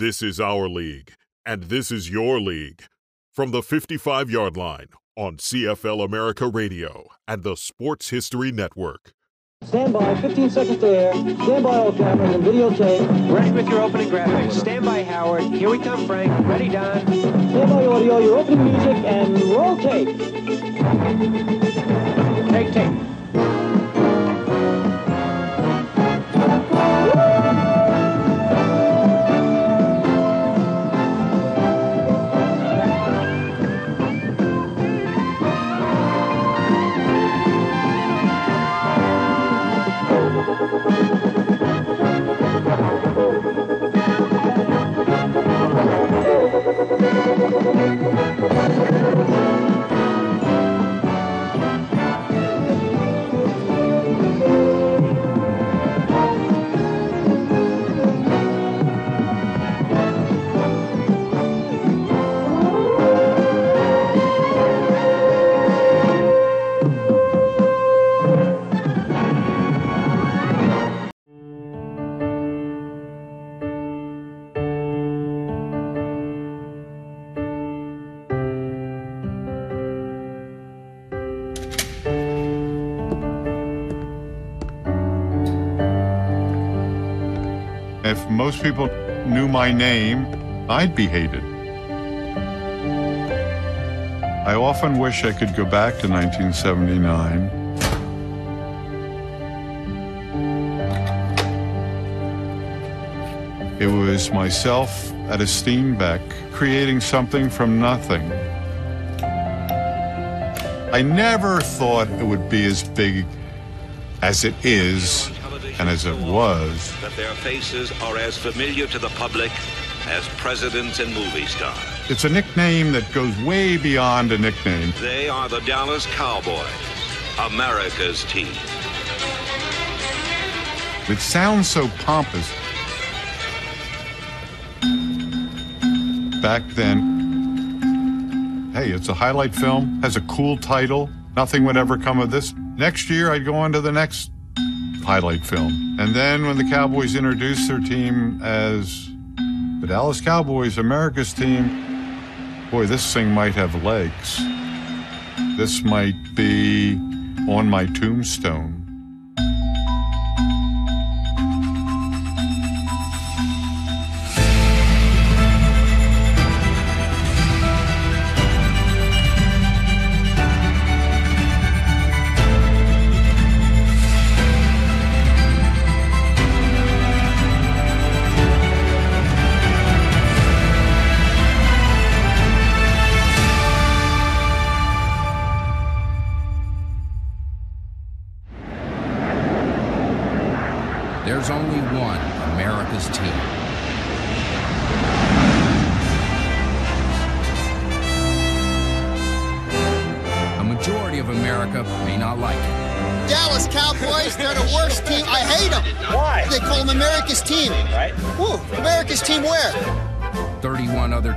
This is our league, and this is your league. From the 55 yard line on CFL America Radio and the Sports History Network. Stand by, 15 seconds to air. Stand by all cameras and videotape. Ready with your opening graphics. Stand by, Howard. Here we come, Frank. Ready, Don. Stand by audio, your opening music, and roll tape. Take tape. If most people knew my name, I'd be hated. I often wish I could go back to 1979. It was myself at a Steenbeck creating something from nothing. I never thought it would be as big as it is and as it was. that their faces are as familiar to the public as presidents and movie stars. It's a nickname that goes way beyond a nickname. They are the Dallas Cowboys, America's team. It sounds so pompous. Back then, hey, it's a highlight film, has a cool title. Nothing would ever come of this. Next year, I'd go on to the next highlight film. And then when the Cowboys introduced their team as the Dallas Cowboys, America's team, boy, this thing might have legs. This might be on my tombstone.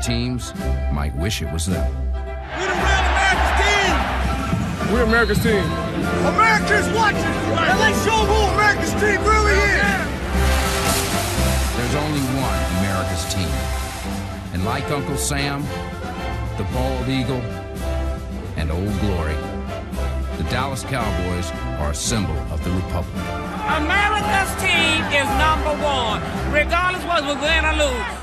Teams might wish it was them. We're America's team. America's watching. And let's show who America's team really is. There's only one America's team. And like Uncle Sam, the Bald Eagle, and Old Glory, the Dallas Cowboys are a symbol of the Republic. America's team is number one, regardless whether we win or lose.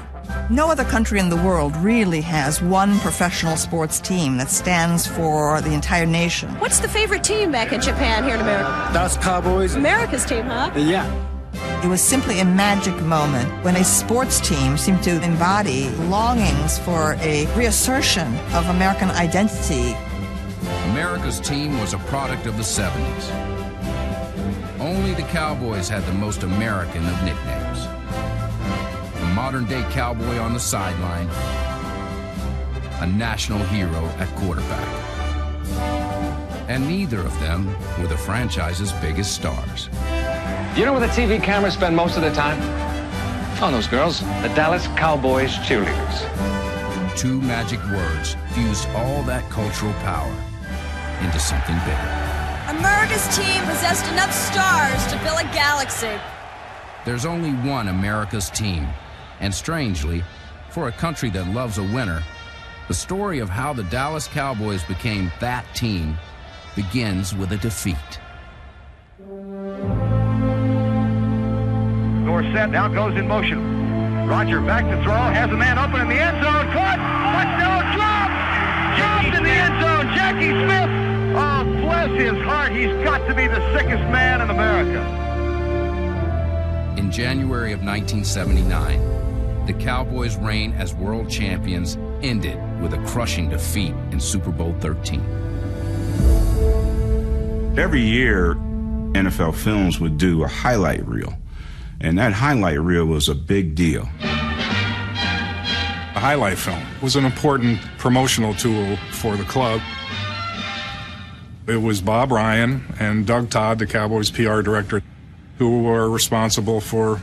No other country in the world really has one professional sports team that stands for the entire nation. What's the favorite team back in Japan here in America? Dallas Cowboys. America's team, huh? Yeah. It was simply a magic moment when a sports team seemed to embody longings for a reassertion of American identity. America's team was a product of the 70s. Only the Cowboys had the most American of nicknames. A modern day cowboy on the sideline, a national hero at quarterback. And neither of them were the franchise's biggest stars. Do you know where the TV cameras spend most of their time? On those girls, the Dallas Cowboys cheerleaders. Two magic words fused all that cultural power into something bigger. America's team possessed enough stars to fill a galaxy. There's only one America's team, And strangely, for a country that loves a winner, the story of how the Dallas Cowboys became that team begins with a defeat. Score set, now goes in motion. Roger back to throw, has a man open in the end zone, caught, touchdown, drop, dropped in the end zone, Jackie Smith. Oh, bless his heart, he's got to be the sickest man in America. In January of 1979, the Cowboys' reign as world champions ended with a crushing defeat in Super Bowl 13. Every year, NFL Films would do a highlight reel, and that highlight reel was a big deal. A highlight film was an important promotional tool for the club. It was Bob Ryan and Doug Todd, the Cowboys PR director, who were responsible for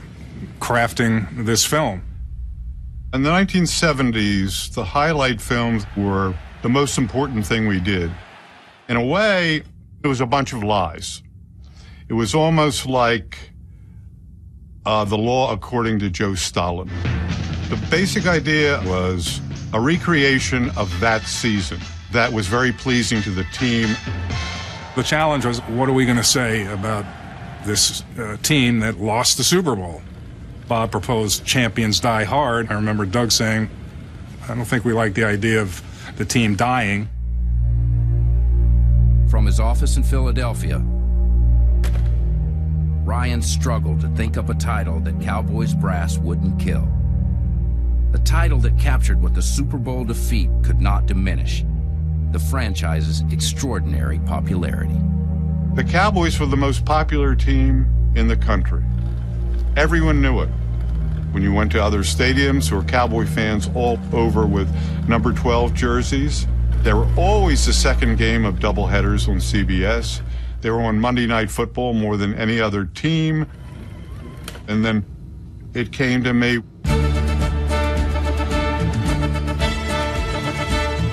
crafting this film. In the 1970s, the highlight films were the most important thing we did. In a way, it was a bunch of lies. It was almost like uh, the law according to Joe Stalin. The basic idea was a recreation of that season that was very pleasing to the team. The challenge was what are we going to say about this uh, team that lost the Super Bowl? Bob proposed champions die hard. I remember Doug saying, I don't think we like the idea of the team dying. From his office in Philadelphia, Ryan struggled to think up a title that Cowboys brass wouldn't kill. A title that captured what the Super Bowl defeat could not diminish the franchise's extraordinary popularity. The Cowboys were the most popular team in the country. Everyone knew it. When you went to other stadiums, there were Cowboy fans all over with number 12 jerseys. They were always the second game of doubleheaders on CBS. They were on Monday Night Football more than any other team. And then it came to me.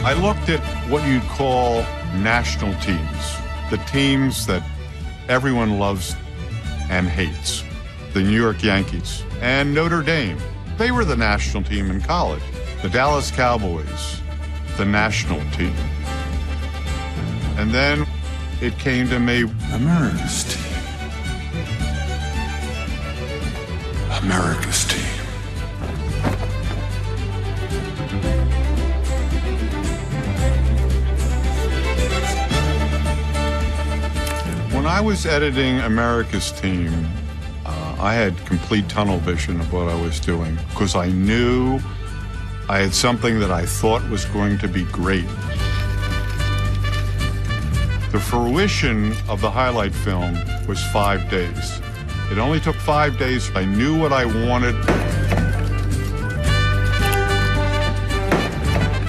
I looked at what you'd call national teams, the teams that everyone loves and hates. The New York Yankees and Notre Dame. They were the national team in college. The Dallas Cowboys, the national team. And then it came to me America's team. America's team. When I was editing America's team, I had complete tunnel vision of what I was doing because I knew I had something that I thought was going to be great. The fruition of the highlight film was five days. It only took five days. I knew what I wanted.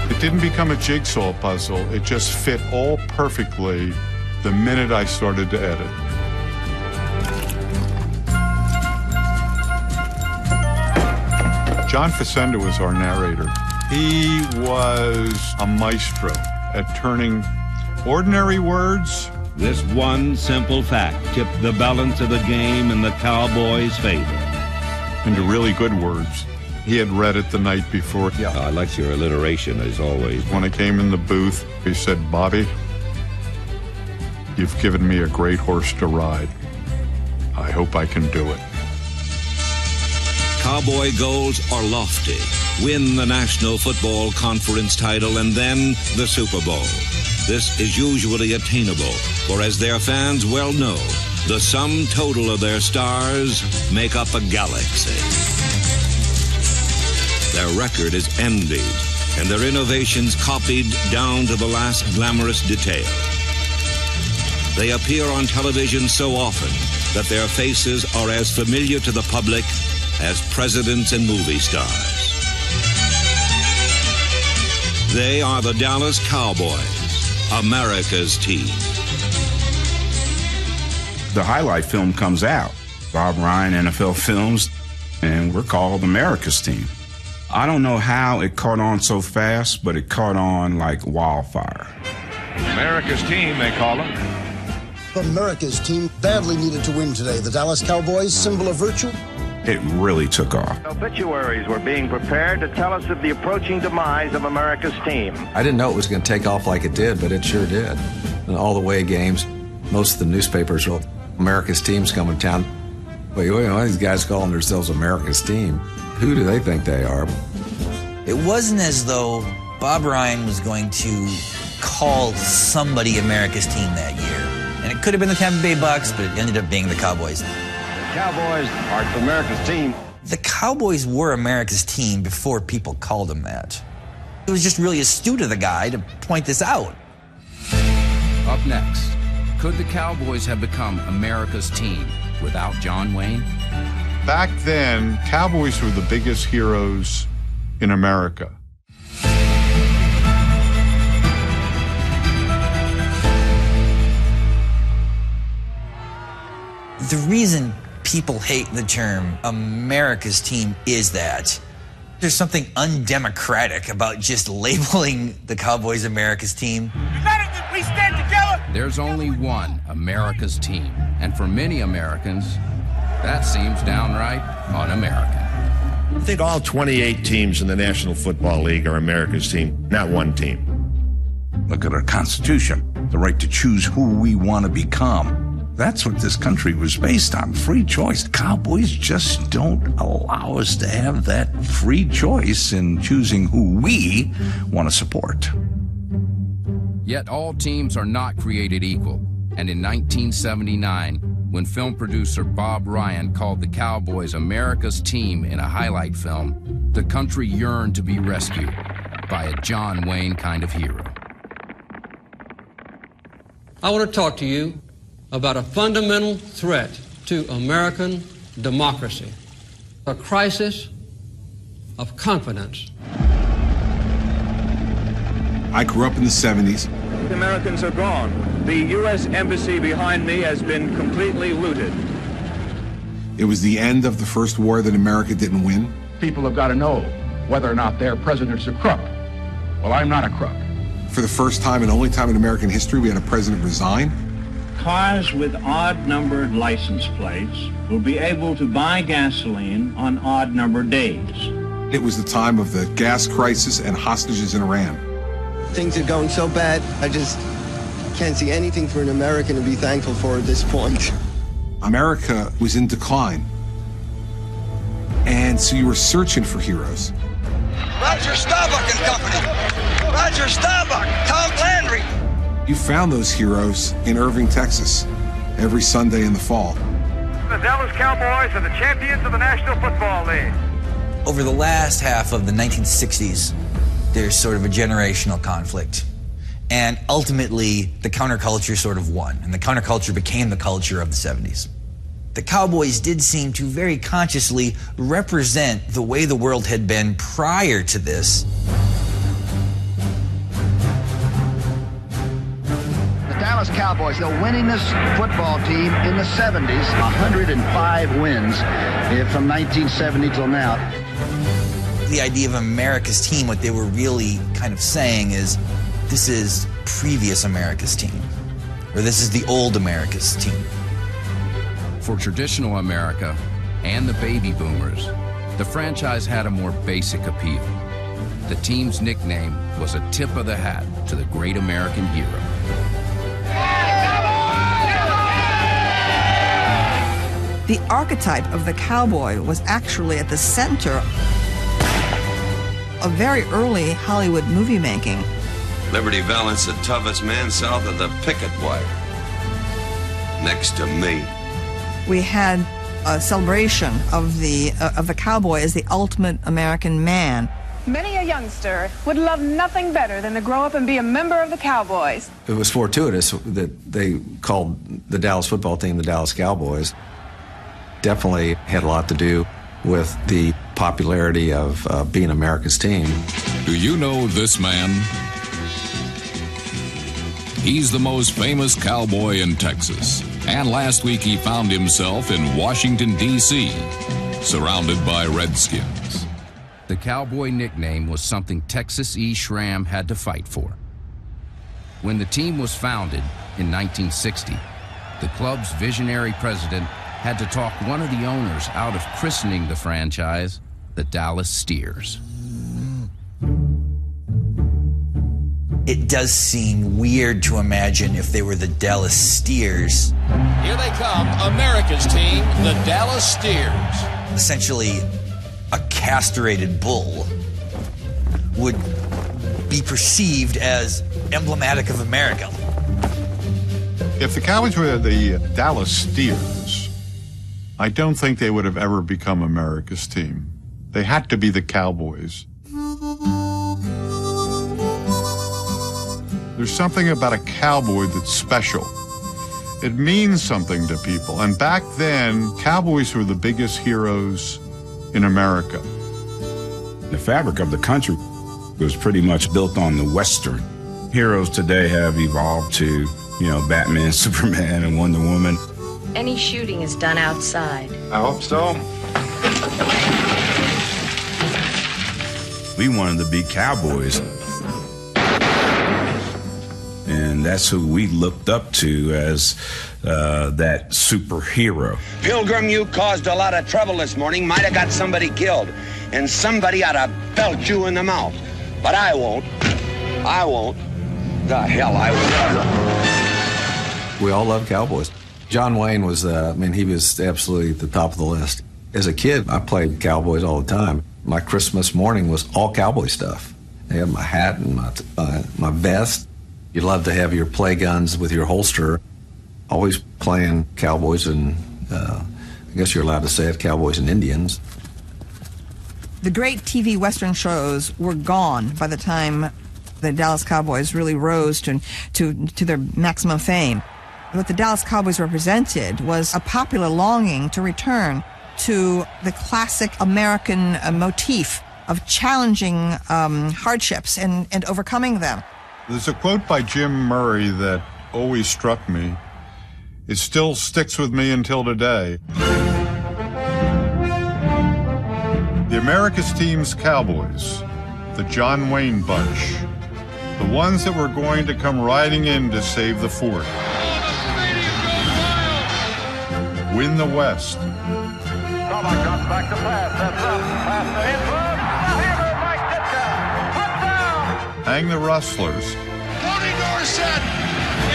It didn't become a jigsaw puzzle. It just fit all perfectly the minute I started to edit. John Facenda was our narrator. He was a maestro at turning ordinary words. This one simple fact tipped the balance of the game in the Cowboys' favor. Into really good words. He had read it the night before. Yeah. I like your alliteration, as always. When I came in the booth, he said, Bobby, you've given me a great horse to ride. I hope I can do it. Cowboy goals are lofty. Win the National Football Conference title and then the Super Bowl. This is usually attainable, for as their fans well know, the sum total of their stars make up a galaxy. Their record is envied, and their innovations copied down to the last glamorous detail. They appear on television so often that their faces are as familiar to the public as presidents and movie stars. They are the Dallas Cowboys, America's team. The highlight film comes out, Bob Ryan NFL Films, and we're called America's team. I don't know how it caught on so fast, but it caught on like wildfire. America's team, they call them. America's team badly needed to win today. The Dallas Cowboys, symbol of virtue, it really took off. Obituaries were being prepared to tell us of the approaching demise of America's team. I didn't know it was going to take off like it did, but it sure did. And all the way games, most of the newspapers wrote, America's team's coming to town. Wait, wait, why these guys calling themselves America's team? Who do they think they are? It wasn't as though Bob Ryan was going to call somebody America's team that year. And it could have been the Tampa Bay Bucks, but it ended up being the Cowboys. Cowboys are America's team. The Cowboys were America's team before people called them that. It was just really astute of the guy to point this out. Up next, could the Cowboys have become America's team without John Wayne? Back then, Cowboys were the biggest heroes in America. The reason people hate the term America's team is that there's something undemocratic about just labeling the Cowboys America's team. United we stand together. There's only one America's team, and for many Americans, that seems downright un-American. I think all 28 teams in the National Football League are America's team, not one team. Look at our Constitution, the right to choose who we want to become. That's what this country was based on free choice. Cowboys just don't allow us to have that free choice in choosing who we want to support. Yet all teams are not created equal. And in 1979, when film producer Bob Ryan called the Cowboys America's team in a highlight film, the country yearned to be rescued by a John Wayne kind of hero. I want to talk to you about a fundamental threat to American democracy, a crisis of confidence. I grew up in the 70s. The Americans are gone. The U.S. Embassy behind me has been completely looted. It was the end of the first war that America didn't win. People have got to know whether or not their president's a crook. Well, I'm not a crook. For the first time and only time in American history, we had a president resign. Cars with odd numbered license plates will be able to buy gasoline on odd numbered days. It was the time of the gas crisis and hostages in Iran. Things are going so bad, I just can't see anything for an American to be thankful for at this point. America was in decline. And so you were searching for heroes. Roger Staubach and Company. Roger Staubach, Tom Landry. You found those heroes in Irving, Texas, every Sunday in the fall. The Dallas Cowboys are the champions of the National Football League. Over the last half of the 1960s, there's sort of a generational conflict. And ultimately, the counterculture sort of won, and the counterculture became the culture of the 70s. The Cowboys did seem to very consciously represent the way the world had been prior to this. Dallas Cowboys, the winningest football team in the 70s, 105 wins eh, from 1970 till now. The idea of America's team, what they were really kind of saying is this is previous America's team, or this is the old America's team. For traditional America and the baby boomers, the franchise had a more basic appeal. The team's nickname was a tip of the hat to the great American hero. The archetype of the cowboy was actually at the center of very early Hollywood movie making. Liberty Valance, the toughest man south of the picket wire. Next to me. We had a celebration of the uh, of the cowboy as the ultimate American man. Many a youngster would love nothing better than to grow up and be a member of the Cowboys. It was fortuitous that they called the Dallas football team the Dallas Cowboys. Definitely had a lot to do with the popularity of uh, being America's team. Do you know this man? He's the most famous cowboy in Texas. And last week he found himself in Washington, D.C., surrounded by Redskins. The cowboy nickname was something Texas E. Schramm had to fight for. When the team was founded in 1960, the club's visionary president, had to talk one of the owners out of christening the franchise the Dallas Steers. It does seem weird to imagine if they were the Dallas Steers. Here they come, America's team, the Dallas Steers. Essentially, a castrated bull would be perceived as emblematic of America. If the Cowboys were the Dallas Steers, I don't think they would have ever become America's team. They had to be the Cowboys. There's something about a cowboy that's special. It means something to people. And back then, cowboys were the biggest heroes in America. The fabric of the country was pretty much built on the Western. Heroes today have evolved to, you know, Batman, Superman, and Wonder Woman. Any shooting is done outside. I hope so. We wanted to be cowboys. That's who we looked up to as uh, that superhero. Pilgrim, you caused a lot of trouble this morning. Might have got somebody killed. And somebody ought to belt you in the mouth. But I won't. I won't. The hell I won't. We all love cowboys. John Wayne was, uh, I mean, he was absolutely at the top of the list. As a kid, I played cowboys all the time. My Christmas morning was all cowboy stuff. I had my hat and my, uh, my vest. You love to have your play guns with your holster. Always playing cowboys and, uh, I guess you're allowed to say it, cowboys and Indians. The great TV Western shows were gone by the time the Dallas Cowboys really rose to, to, to their maximum fame. What the Dallas Cowboys represented was a popular longing to return to the classic American uh, motif of challenging um, hardships and, and overcoming them. There's a quote by Jim Murray that always struck me. It still sticks with me until today. The America's Team's Cowboys, the John Wayne bunch, the ones that were going to come riding in to save the fort. Win the West. Staubach drops back to pass. That's up. Pass to Hang the Rustlers. Tony Dorsett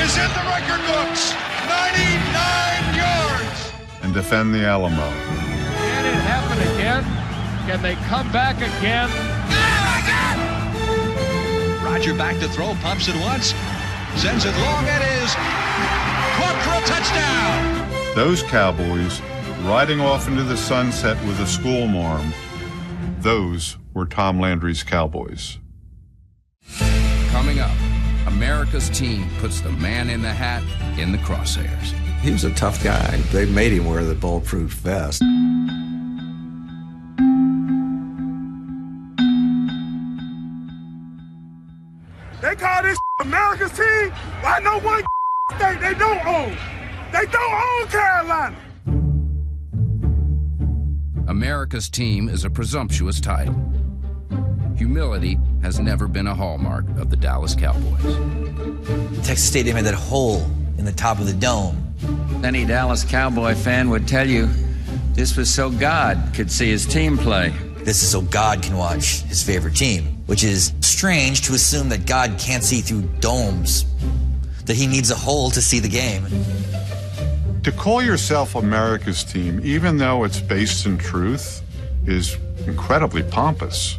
is in the record books. 99 yards. and defend the Alamo. Can it happen again? Can they come back again? Roger back to throw, pumps it once, sends it long. It is caught for a touchdown. Those Cowboys riding off into the sunset with a school marm, those were Tom Landry's Cowboys. Coming up, America's team puts the man in the hat in the crosshairs. He was a tough guy. They made him wear the bulletproof vest. They call this America's team. I know one state they don't own. They don't own Carolina. America's team is a presumptuous title. Humility has never been a hallmark of the Dallas Cowboys. Texas Stadium had that hole in the top of the dome. Any Dallas Cowboy fan would tell you this was so God could see his team play. This is so God can watch his favorite team, which is strange to assume that God can't see through domes, that he needs a hole to see the game. To call yourself America's team, even though it's based in truth, is incredibly pompous.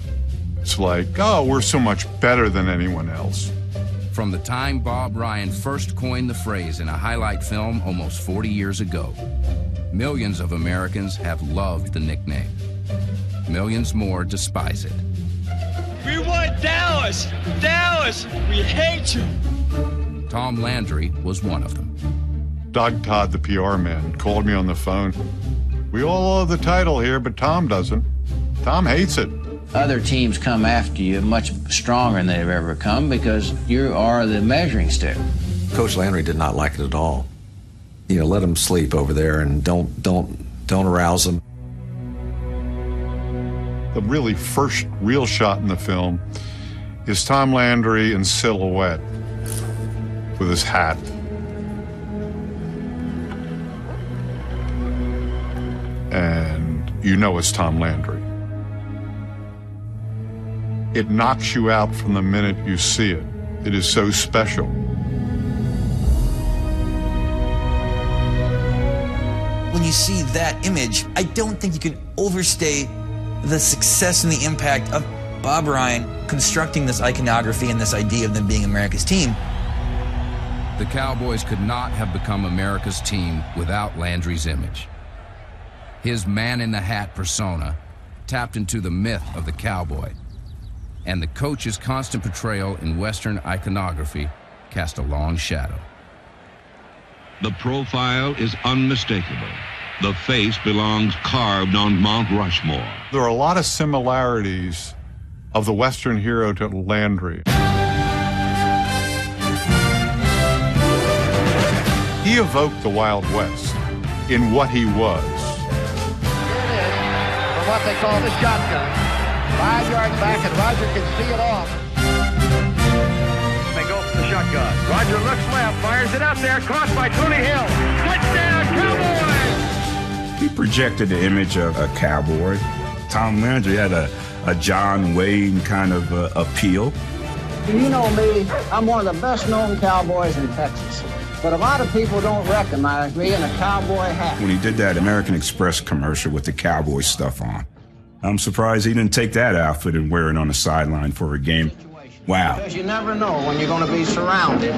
It's like, oh, we're so much better than anyone else. From the time Bob Ryan first coined the phrase in a highlight film almost 40 years ago, millions of Americans have loved the nickname. Millions more despise it. We want Dallas. Dallas, we hate you. Tom Landry was one of them. Doug Todd, the PR man, called me on the phone. We all love the title here, but Tom doesn't. Tom hates it. Other teams come after you much stronger than they've ever come because you are the measuring stick. Coach Landry did not like it at all. You know, let him sleep over there and don't don't don't arouse him. The really first real shot in the film is Tom Landry in silhouette with his hat. And you know it's Tom Landry. It knocks you out from the minute you see it. It is so special. When you see that image, I don't think you can overstate the success and the impact of Bob Ryan constructing this iconography and this idea of them being America's team. The Cowboys could not have become America's team without Landry's image. His man in the hat persona tapped into the myth of the cowboy, and the coach's constant portrayal in Western iconography cast a long shadow. The profile is unmistakable. The face belongs carved on Mount Rushmore. There are a lot of similarities of the Western hero to Landry. He evoked the Wild West in what he was. It is For what they call the shotgun. Five yards back, and Roger can see it off. They go for the shotgun. Roger looks left, fires it out there, caught by Tony Hill. Touchdown, Cowboys! He projected the image of a cowboy. Tom Landry had a, a John Wayne kind of uh, appeal. You know me, I'm one of the best known cowboys in Texas. But a lot of people don't recognize me in a cowboy hat. When he did that American Express commercial with the cowboy stuff on, I'm surprised he didn't take that outfit and wear it on the sideline for a game. Wow. Because you never know when you're going to be surrounded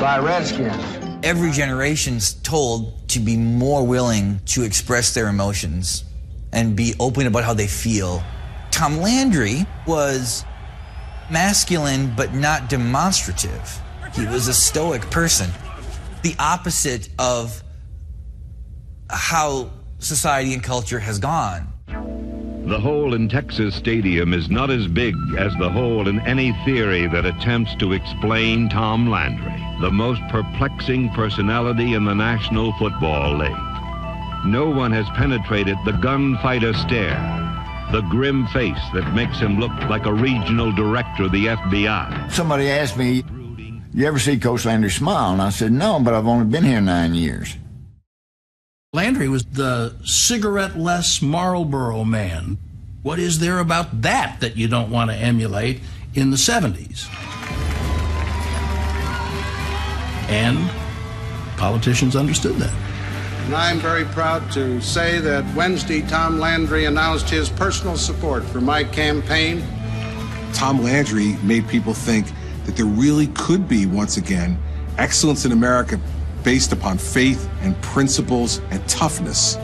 by Redskins. Every generation's told to be more willing to express their emotions and be open about how they feel. Tom Landry was masculine but not demonstrative. He was a stoic person. The opposite of how society and culture has gone. The hole in Texas Stadium is not as big as the hole in any theory that attempts to explain Tom Landry, the most perplexing personality in the National Football League. No one has penetrated the gunfighter stare, the grim face that makes him look like a regional director of the FBI. Somebody asked me, You ever see Coach Landry smile? And I said, No, but I've only been here nine years. Landry was the cigarette less Marlboro man. What is there about that that you don't want to emulate in the 70s? And politicians understood that. And I'm very proud to say that Wednesday, Tom Landry announced his personal support for my campaign. Tom Landry made people think that there really could be, once again, excellence in America based upon faith and principles and toughness.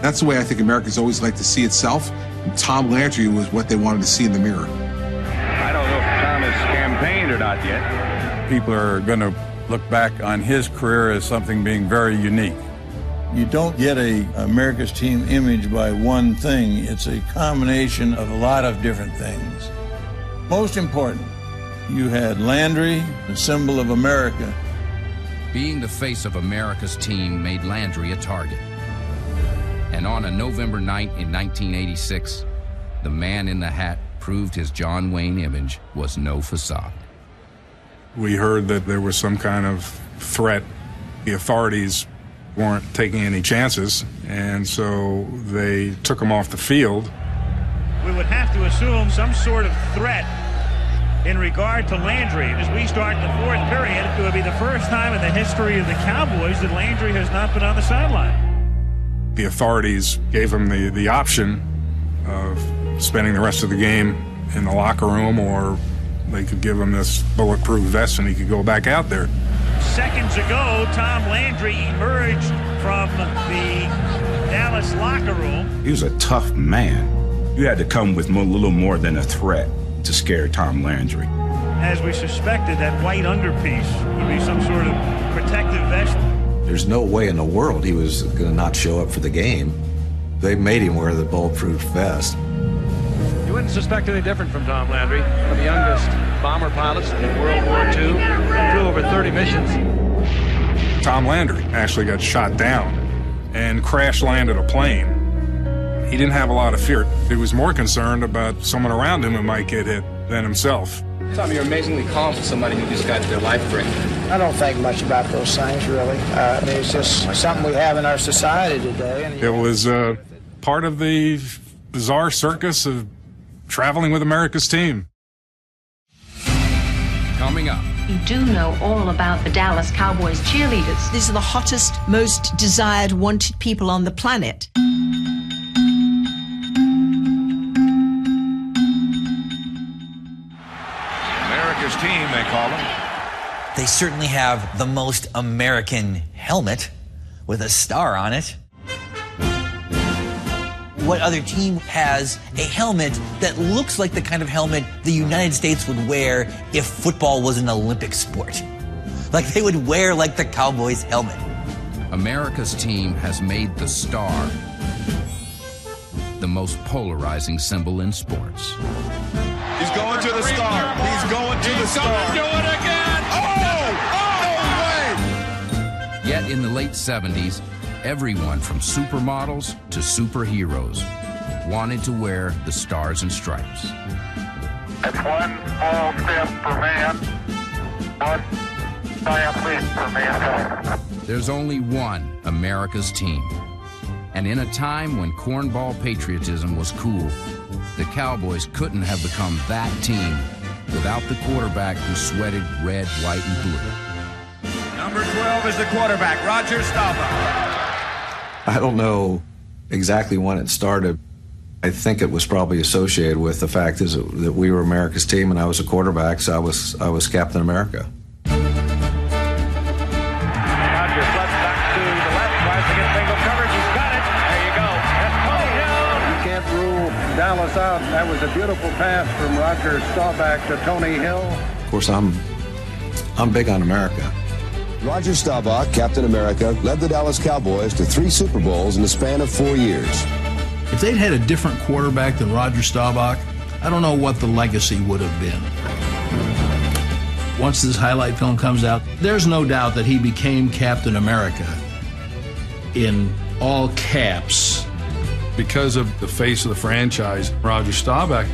That's the way I think Americans always like to see itself. And Tom Landry was what they wanted to see in the mirror. I don't know if Tom has campaigned or not yet. People are going to look back on his career as something being very unique. You don't get a America's team image by one thing. It's a combination of a lot of different things. Most important, you had Landry, the symbol of America. Being the face of America's team made Landry a target. And on a November night in 1986, the man in the hat proved his John Wayne image was no facade. We heard that there was some kind of threat. The authorities weren't taking any chances, and so they took him off the field. We would have to assume some sort of threat in regard to Landry. As we start the fourth period, it would be the first time in the history of the Cowboys that Landry has not been on the sideline. The authorities gave him the, the option of spending the rest of the game in the locker room, or they could give him this bulletproof vest and he could go back out there. Seconds ago, Tom Landry emerged from the Dallas locker room. He was a tough man. You had to come with a little more than a threat to scare Tom Landry. As we suspected, that white underpiece would be some sort of protective vest. There's no way in the world he was going to not show up for the game. They made him wear the bulletproof vest. You wouldn't suspect any different from Tom Landry, one of the youngest bomber pilots in World War II, flew over 30 missions. Tom Landry actually got shot down and crash landed a plane. He didn't have a lot of fear. He was more concerned about someone around him who might get hit than himself. Tom, you're amazingly calm for somebody who just got their life threatened. I don't think much about those things, really. Uh, I mean, it's just something we have in our society today. And It was uh, part of the bizarre circus of traveling with America's team. Coming up. You do know all about the Dallas Cowboys cheerleaders. These are the hottest, most desired, wanted people on the planet. Team, they call them. They certainly have the most American helmet with a star on it. What other team has a helmet that looks like the kind of helmet the United States would wear if football was an Olympic sport? Like they would wear like the Cowboys helmet. America's team has made the star the most polarizing symbol in sports. He's going to the star. He's going to the star. do it again. Oh! Oh, Yet in the late 70s, everyone from supermodels to superheroes wanted to wear the stars and stripes. It's one small step for man, one giant leap for mankind. There's only one America's team. And in a time when cornball patriotism was cool, the Cowboys couldn't have become that team without the quarterback who sweated red, white, and blue. Number 12 is the quarterback, Roger Staubach. I don't know exactly when it started. I think it was probably associated with the fact is that we were America's team and I was a quarterback, so I was I was Captain America. Dallas out. That was a beautiful pass from Roger Staubach to Tony Hill. Of course, I'm I'm big on America. Roger Staubach, Captain America, led the Dallas Cowboys to three Super Bowls in the span of four years. If they'd had a different quarterback than Roger Staubach, I don't know what the legacy would have been. Once this highlight film comes out, there's no doubt that he became Captain America in all caps. Because of the face of the franchise, Roger Staubach,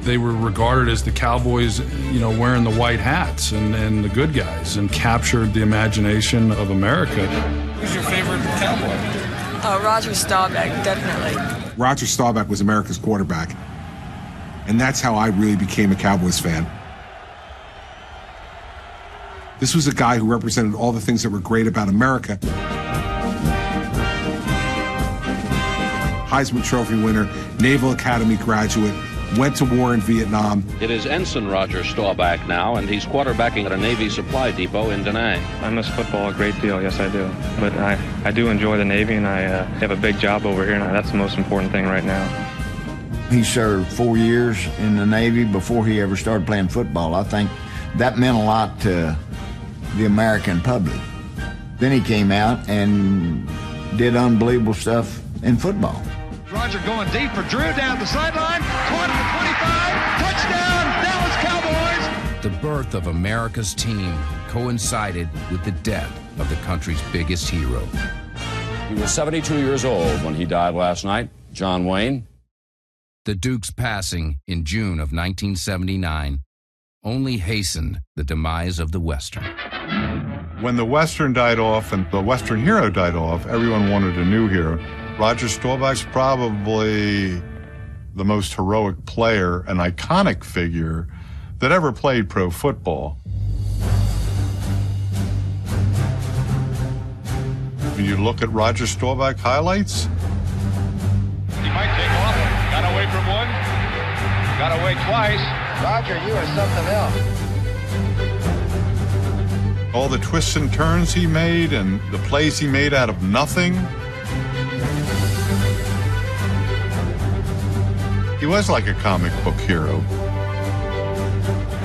they were regarded as the Cowboys, you know, wearing the white hats and, and the good guys and captured the imagination of America. Who's your favorite cowboy? Uh, Roger Staubach, definitely. Roger Staubach was America's quarterback. And that's how I really became a Cowboys fan. This was a guy who represented all the things that were great about America. Heisman Trophy winner, Naval Academy graduate, went to war in Vietnam. It is Ensign Roger Staubach now, and he's quarterbacking at a Navy supply depot in Da Nang. I miss football a great deal, yes I do. But I, I do enjoy the Navy and I uh, have a big job over here and that's the most important thing right now. He served four years in the Navy before he ever started playing football. I think that meant a lot to the American public. Then he came out and did unbelievable stuff in football. Roger going deep for Drew down the sideline, 20 to 25, touchdown, Dallas Cowboys. The birth of America's team coincided with the death of the country's biggest hero. He was 72 years old when he died last night, John Wayne. The Duke's passing in June of 1979 only hastened the demise of the Western. When the Western died off and the Western hero died off, everyone wanted a new hero. Roger Staubach's probably the most heroic player, an iconic figure that ever played pro football. When you look at Roger Staubach highlights, He might take off. Got away from one. Got away twice. Roger, you are something else. all the twists and turns he made and the plays he made out of nothing. He was like a comic book hero.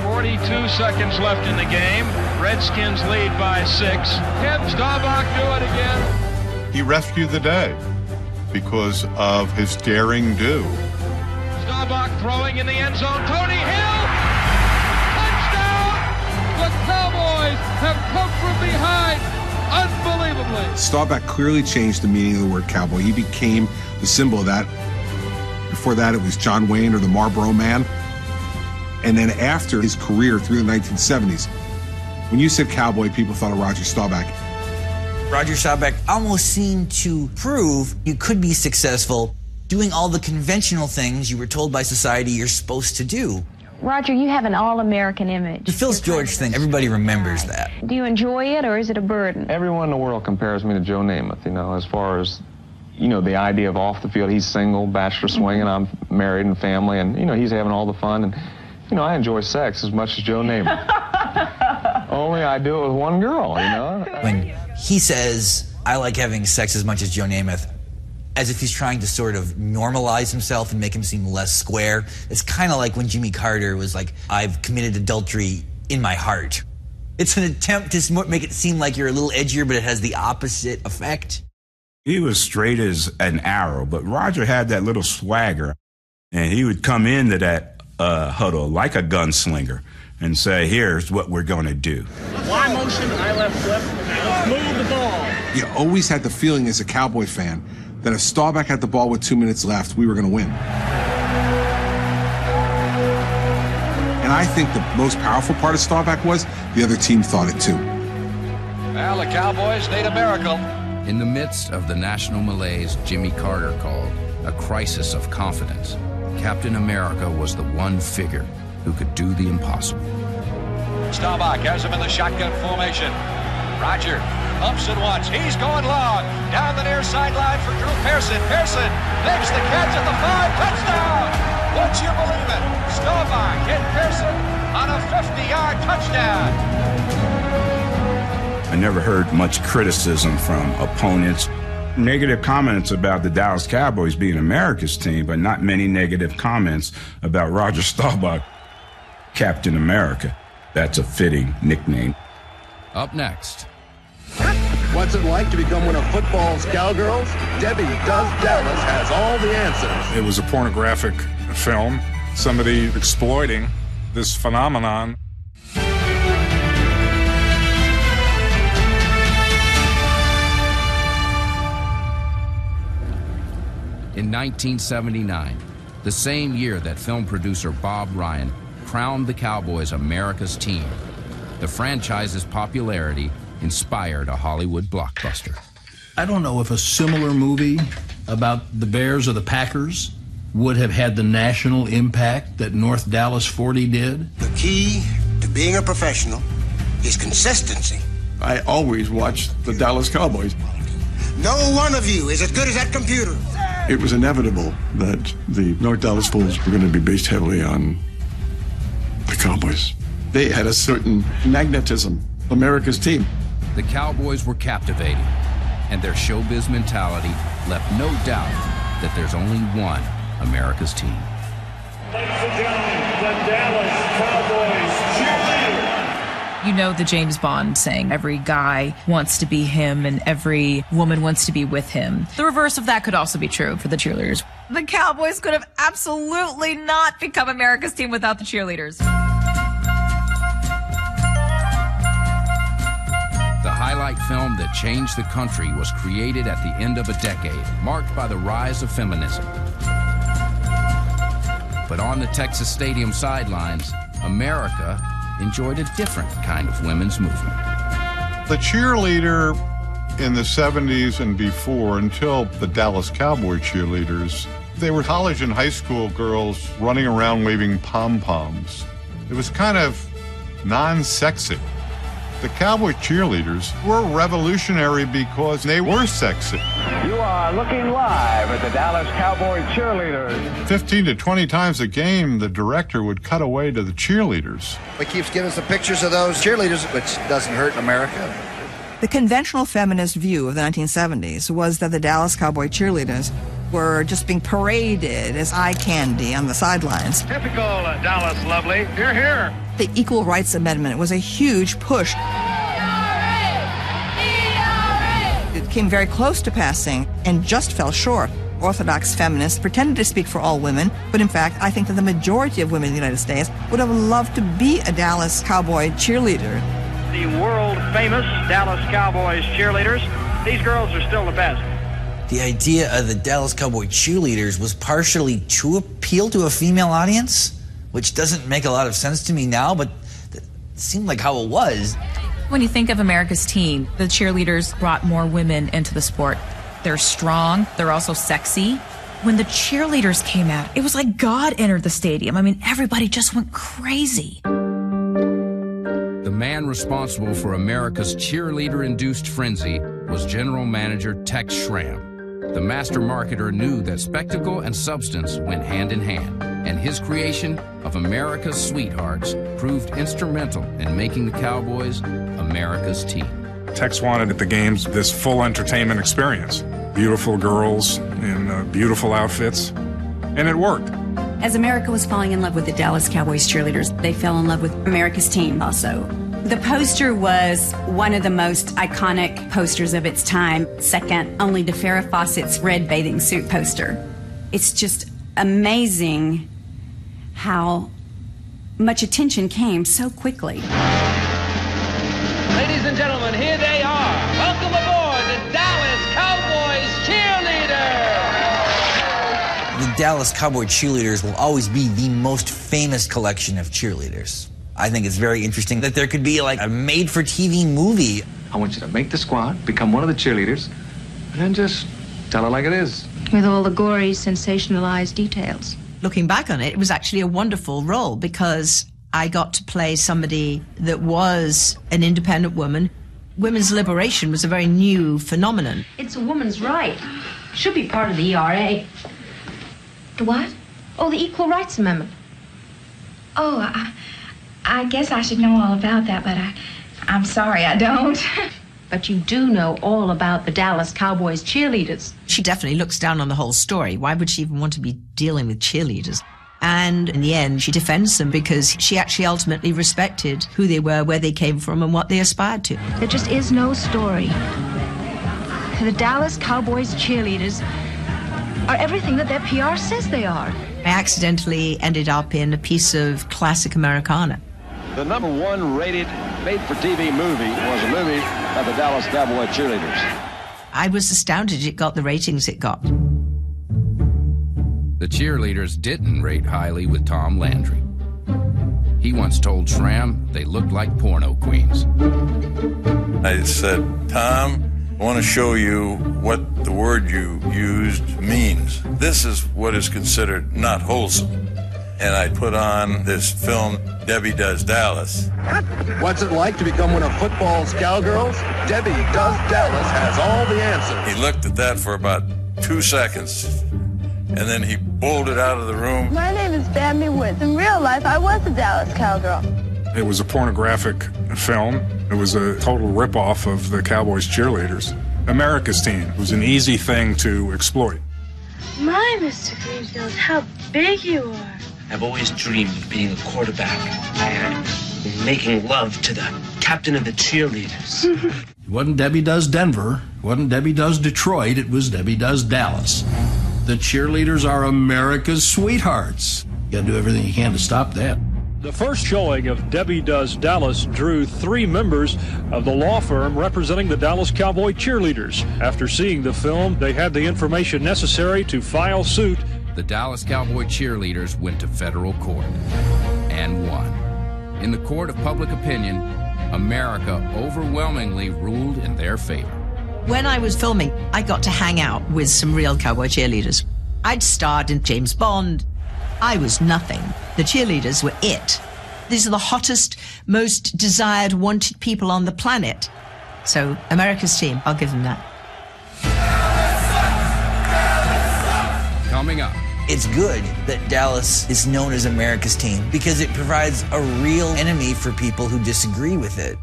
42 seconds left in the game. Redskins lead by six. Can Staubach do it again? He rescued the day because of his daring do. Staubach throwing in the end zone. Tony Hill! Touchdown! The Cowboys have come from behind unbelievably. Staubach clearly changed the meaning of the word cowboy. He became the symbol of that. Before that, it was John Wayne or the Marlboro Man. And then after his career through the 1970s, when you said cowboy, people thought of Roger Staubach. Roger Staubach almost seemed to prove you could be successful doing all the conventional things you were told by society you're supposed to do. Roger, you have an all-American image. The Phil George thing, everybody remembers that. Do you enjoy it, or is it a burden? Everyone in the world compares me to Joe Namath, you know, as far as, you know, the idea of off the field. He's single, bachelor swinging, I'm married and family, and, you know, he's having all the fun. And, you know, I enjoy sex as much as Joe Namath. Only I do it with one girl, you know? When he says, I like having sex as much as Joe Namath, as if he's trying to sort of normalize himself and make him seem less square. It's kind of like when Jimmy Carter was like, I've committed adultery in my heart. It's an attempt to make it seem like you're a little edgier, but it has the opposite effect. He was straight as an arrow, but Roger had that little swagger, and he would come into that uh, huddle like a gunslinger and say, Here's what we're going to do. Y motion, I left flip. Let's move the ball. You always had the feeling as a Cowboy fan that if Staubach had the ball with two minutes left, we were going to win. And I think the most powerful part of Staubach was the other team thought it too. Well, the Cowboys need a miracle. In the midst of the national malaise Jimmy Carter called a crisis of confidence, Captain America was the one figure who could do the impossible. Staubach has him in the shotgun formation. Roger Pumps it once. He's going long. Down the near sideline for Drew Pearson. Pearson makes the catch at the five. Touchdown! Would you believe it? Staubach hit Pearson on a 50-yard touchdown. I never heard much criticism from opponents. Negative comments about the Dallas Cowboys being America's team, but not many negative comments about Roger Staubach, Captain America. That's a fitting nickname. Up next. What's it like to become one of football's cowgirls? Debbie Does Dallas has all the answers. It was a pornographic film, somebody exploiting this phenomenon. In 1979, the same year that film producer Bob Ryan crowned the Cowboys America's team, the franchise's popularity inspired a Hollywood blockbuster. I don't know if a similar movie about the Bears or the Packers would have had the national impact that North Dallas 40 did. The key to being a professional is consistency. I always watch the Dallas Cowboys. No one of you is as good as that computer. It was inevitable that the North Dallas Bulls were going to be based heavily on the Cowboys. They had a certain magnetism, America's team. The Cowboys were captivating, and their showbiz mentality left no doubt that there's only one America's team. Ladies and gentlemen, the Dallas Cowboys cheerleader. You know the James Bond saying every guy wants to be him and every woman wants to be with him. The reverse of that could also be true for the cheerleaders. The Cowboys could have absolutely not become America's team without the cheerleaders. The highlight film that changed the country was created at the end of a decade, marked by the rise of feminism. But on the Texas Stadium sidelines, America enjoyed a different kind of women's movement. The cheerleader in the 70s and before, until the Dallas Cowboy cheerleaders, they were college and high school girls running around waving pom poms. It was kind of non sexy. The Cowboy cheerleaders were revolutionary because they were sexy. You are looking live at the Dallas Cowboy cheerleaders. 15 to 20 times a game, the director would cut away to the cheerleaders. He keeps giving us the pictures of those cheerleaders, which doesn't hurt in America. The conventional feminist view of the 1970s was that the Dallas Cowboy cheerleaders were just being paraded as eye candy on the sidelines. Typical uh, Dallas lovely. Here, here. The Equal Rights Amendment was a huge push. It came very close to passing and just fell short. Orthodox feminists pretended to speak for all women, but in fact, I think that the majority of women in the United States would have loved to be a Dallas Cowboy cheerleader. The world famous Dallas Cowboys cheerleaders. These girls are still the best. The idea of the Dallas Cowboy cheerleaders was partially to appeal to a female audience, which doesn't make a lot of sense to me now, but it seemed like how it was. When you think of America's team, the cheerleaders brought more women into the sport. They're strong, they're also sexy, When the cheerleaders came out, it was like God entered the stadium. I mean, everybody just went crazy. The man responsible for America's cheerleader induced frenzy was General Manager Tex Schramm. The master marketer knew that spectacle and substance went hand in hand, and his creation of America's Sweethearts proved instrumental in making the Cowboys America's team. Tex wanted at the games this full entertainment experience. Beautiful girls in uh, beautiful outfits, and it worked. As America was falling in love with the Dallas Cowboys cheerleaders, they fell in love with America's team also. The poster was one of the most iconic posters of its time, second only to Farrah Fawcett's red bathing suit poster. It's just amazing how much attention came so quickly. Ladies and gentlemen, here they are. Welcome aboard the Dallas Cowboys cheerleaders. The Dallas Cowboy cheerleaders will always be the most famous collection of cheerleaders. I think it's very interesting that there could be like a made for TV movie. I want you to make the squad, become one of the cheerleaders, and then just tell it like it is. With all the gory, sensationalized details. Looking back on it, it was actually a wonderful role because I got to play somebody that was an independent woman. Women's liberation was a very new phenomenon. It's a woman's right. Should be part of the ERA. The what? Oh, the Equal Rights Amendment. Oh, I, I guess I should know all about that, but I, I'm sorry I don't. But you do know all about the Dallas Cowboys cheerleaders. She definitely looks down on the whole story. Why would she even want to be dealing with cheerleaders? And in the end, she defends them because she actually ultimately respected who they were, where they came from, and what they aspired to. There just is no story. The Dallas Cowboys cheerleaders are everything that their PR says they are. I accidentally ended up in a piece of classic Americana. The number one rated made for TV movie was a movie by the Dallas Cowboy cheerleaders. I was astounded it got the ratings it got. The cheerleaders didn't rate highly with Tom Landry. He once told Schramm they looked like porno queens. I said, Tom, I want to show you what the word you used means. This is what is considered not wholesome. And I put on this film, Debbie Does Dallas. What's it like to become one of football's cowgirls? Debbie Does Dallas has all the answers. He looked at that for about two seconds, and then he bolted out of the room. My name is Bambi Woods. In real life, I was a Dallas cowgirl. It was a pornographic film. It was a total ripoff of the Cowboys cheerleaders. America's team it was an easy thing to exploit. My, Mr. Greenfield, how big you are. I've always dreamed of being a quarterback and making love to the captain of the cheerleaders. It wasn't Debbie Does Denver. It wasn't Debbie Does Detroit. It was Debbie Does Dallas. The cheerleaders are America's sweethearts. You gotta do everything you can to stop that. The first showing of Debbie Does Dallas drew three members of the law firm representing the Dallas Cowboy cheerleaders. After seeing the film, they had the information necessary to file suit. The Dallas Cowboy cheerleaders went to federal court and won. In the court of public opinion, America overwhelmingly ruled in their favor. When I was filming, I got to hang out with some real cowboy cheerleaders. I'd starred in James Bond. I was nothing. The cheerleaders were it. These are the hottest, most desired, wanted people on the planet. So, America's team, I'll give them that. Coming up. It's good that Dallas is known as America's team because it provides a real enemy for people who disagree with it.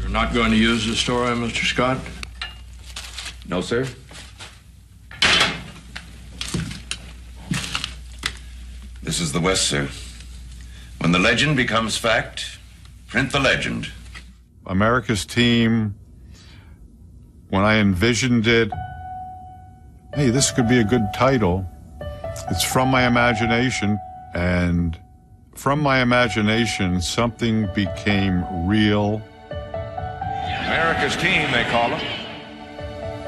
You're not going to use this story, Mr. Scott? No, sir. This is the West, sir. When the legend becomes fact, print the legend. America's team, when I envisioned it, hey, this could be a good title. It's from my imagination, and from my imagination, something became real, America's team, they call them.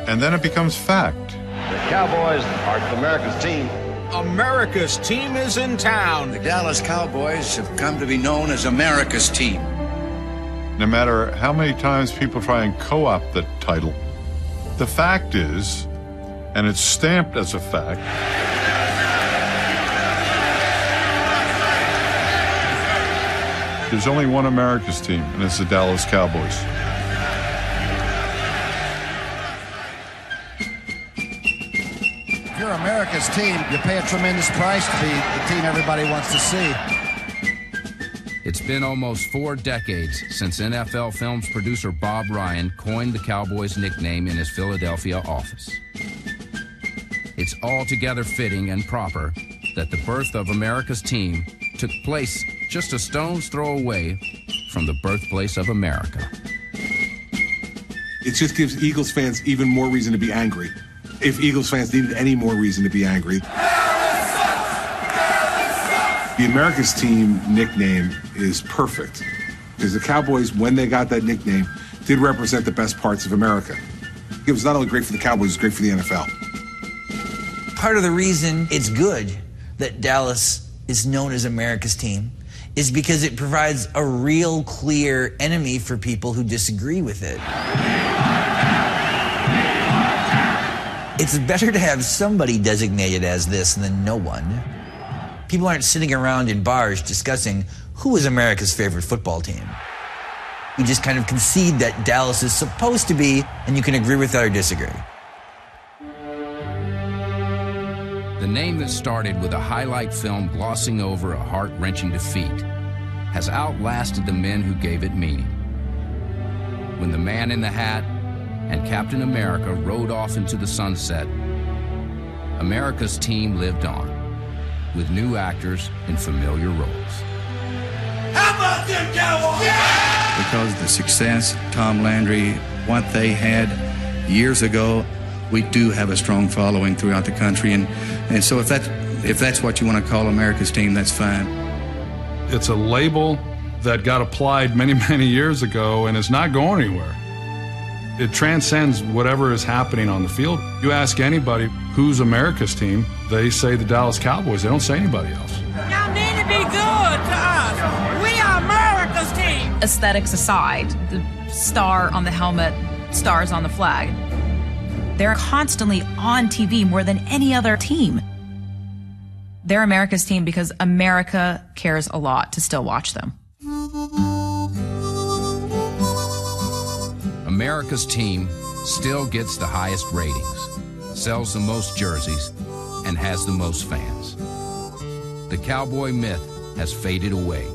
and then it becomes fact. The Cowboys are America's team. America's team is in town. The Dallas Cowboys have come to be known as America's team. no matter how many times people try and co opt the title. The fact is, and it's stamped as a fact, there's only one America's team, and it's the Dallas Cowboys. If you're America's team, you pay a tremendous price to be the team everybody wants to see. It's been almost four decades since NFL Films producer Bob Ryan coined the Cowboys nickname in his Philadelphia office. It's altogether fitting and proper that the birth of America's team took place just a stone's throw away from the birthplace of America. It just gives Eagles fans even more reason to be angry. If Eagles fans needed any more reason to be angry. The America's team nickname is perfect because the Cowboys, when they got that nickname, did represent the best parts of America. It was not only great for the Cowboys, it was great for the NFL. Part of the reason it's good that Dallas is known as America's team is because it provides a real clear enemy for people who disagree with it. It's better to have somebody designated as this than no one. People aren't sitting around in bars discussing who is America's favorite football team. We just kind of concede that Dallas is supposed to be, and you can agree with that or disagree. The name that started with a highlight film glossing over a heart wrenching defeat has outlasted the men who gave it meaning. When the man in the hat and Captain America rode off into the sunset, America's team lived on with new actors in familiar roles. How about them Cowboys? Because the success, Tom Landry, what they had years ago, we do have a strong following throughout the country, and, and so if that's if that's what you want to call America's team, that's fine. It's a label that got applied many, many years ago and it's not going anywhere. It transcends whatever is happening on the field. You ask anybody who's America's team, they say the Dallas Cowboys. They don't say anybody else. Y'all need to be good to us. We are America's team. Aesthetics aside, the star on the helmet, stars on the flag. They're constantly on TV more than any other team. They're America's team because America cares a lot to still watch them. America's team still gets the highest ratings, sells the most jerseys, and has the most fans. The cowboy myth has faded away,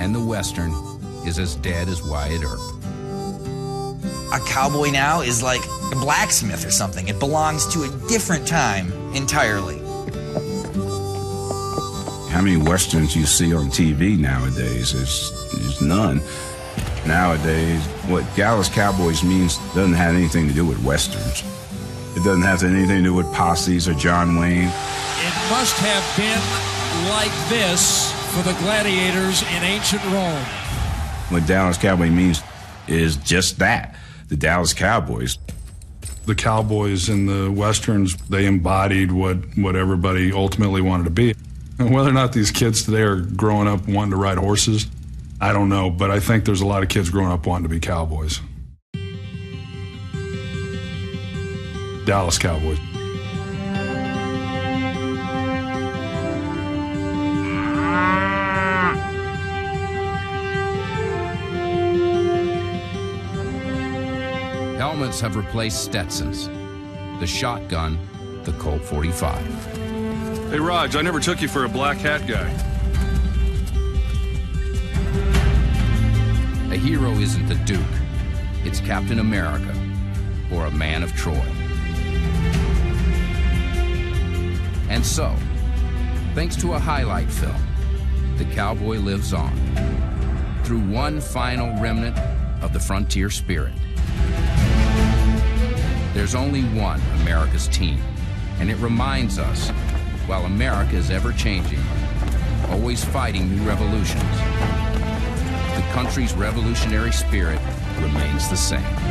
and the Western is as dead as Wyatt Earp. A cowboy now is like a blacksmith or something. It belongs to a different time entirely. How many westerns you see on TV nowadays? There's, there's none. Nowadays, what Dallas Cowboys means doesn't have anything to do with westerns. It doesn't have anything to do with posses or John Wayne. It must have been like this for the gladiators in ancient Rome. What Dallas Cowboy means is just that the Dallas Cowboys. The Cowboys and the Westerns, they embodied what, what everybody ultimately wanted to be. And whether or not these kids today are growing up wanting to ride horses, I don't know, but I think there's a lot of kids growing up wanting to be cowboys. Dallas Cowboys. Helmets have replaced Stetsons. The shotgun, the Colt 45. Hey, Raj, I never took you for a black hat guy. A hero isn't the Duke, it's Captain America or a man of Troy. And so, thanks to a highlight film, the cowboy lives on through one final remnant of the frontier spirit. There's only one America's team, and it reminds us while America is ever changing, always fighting new revolutions, the country's revolutionary spirit remains the same.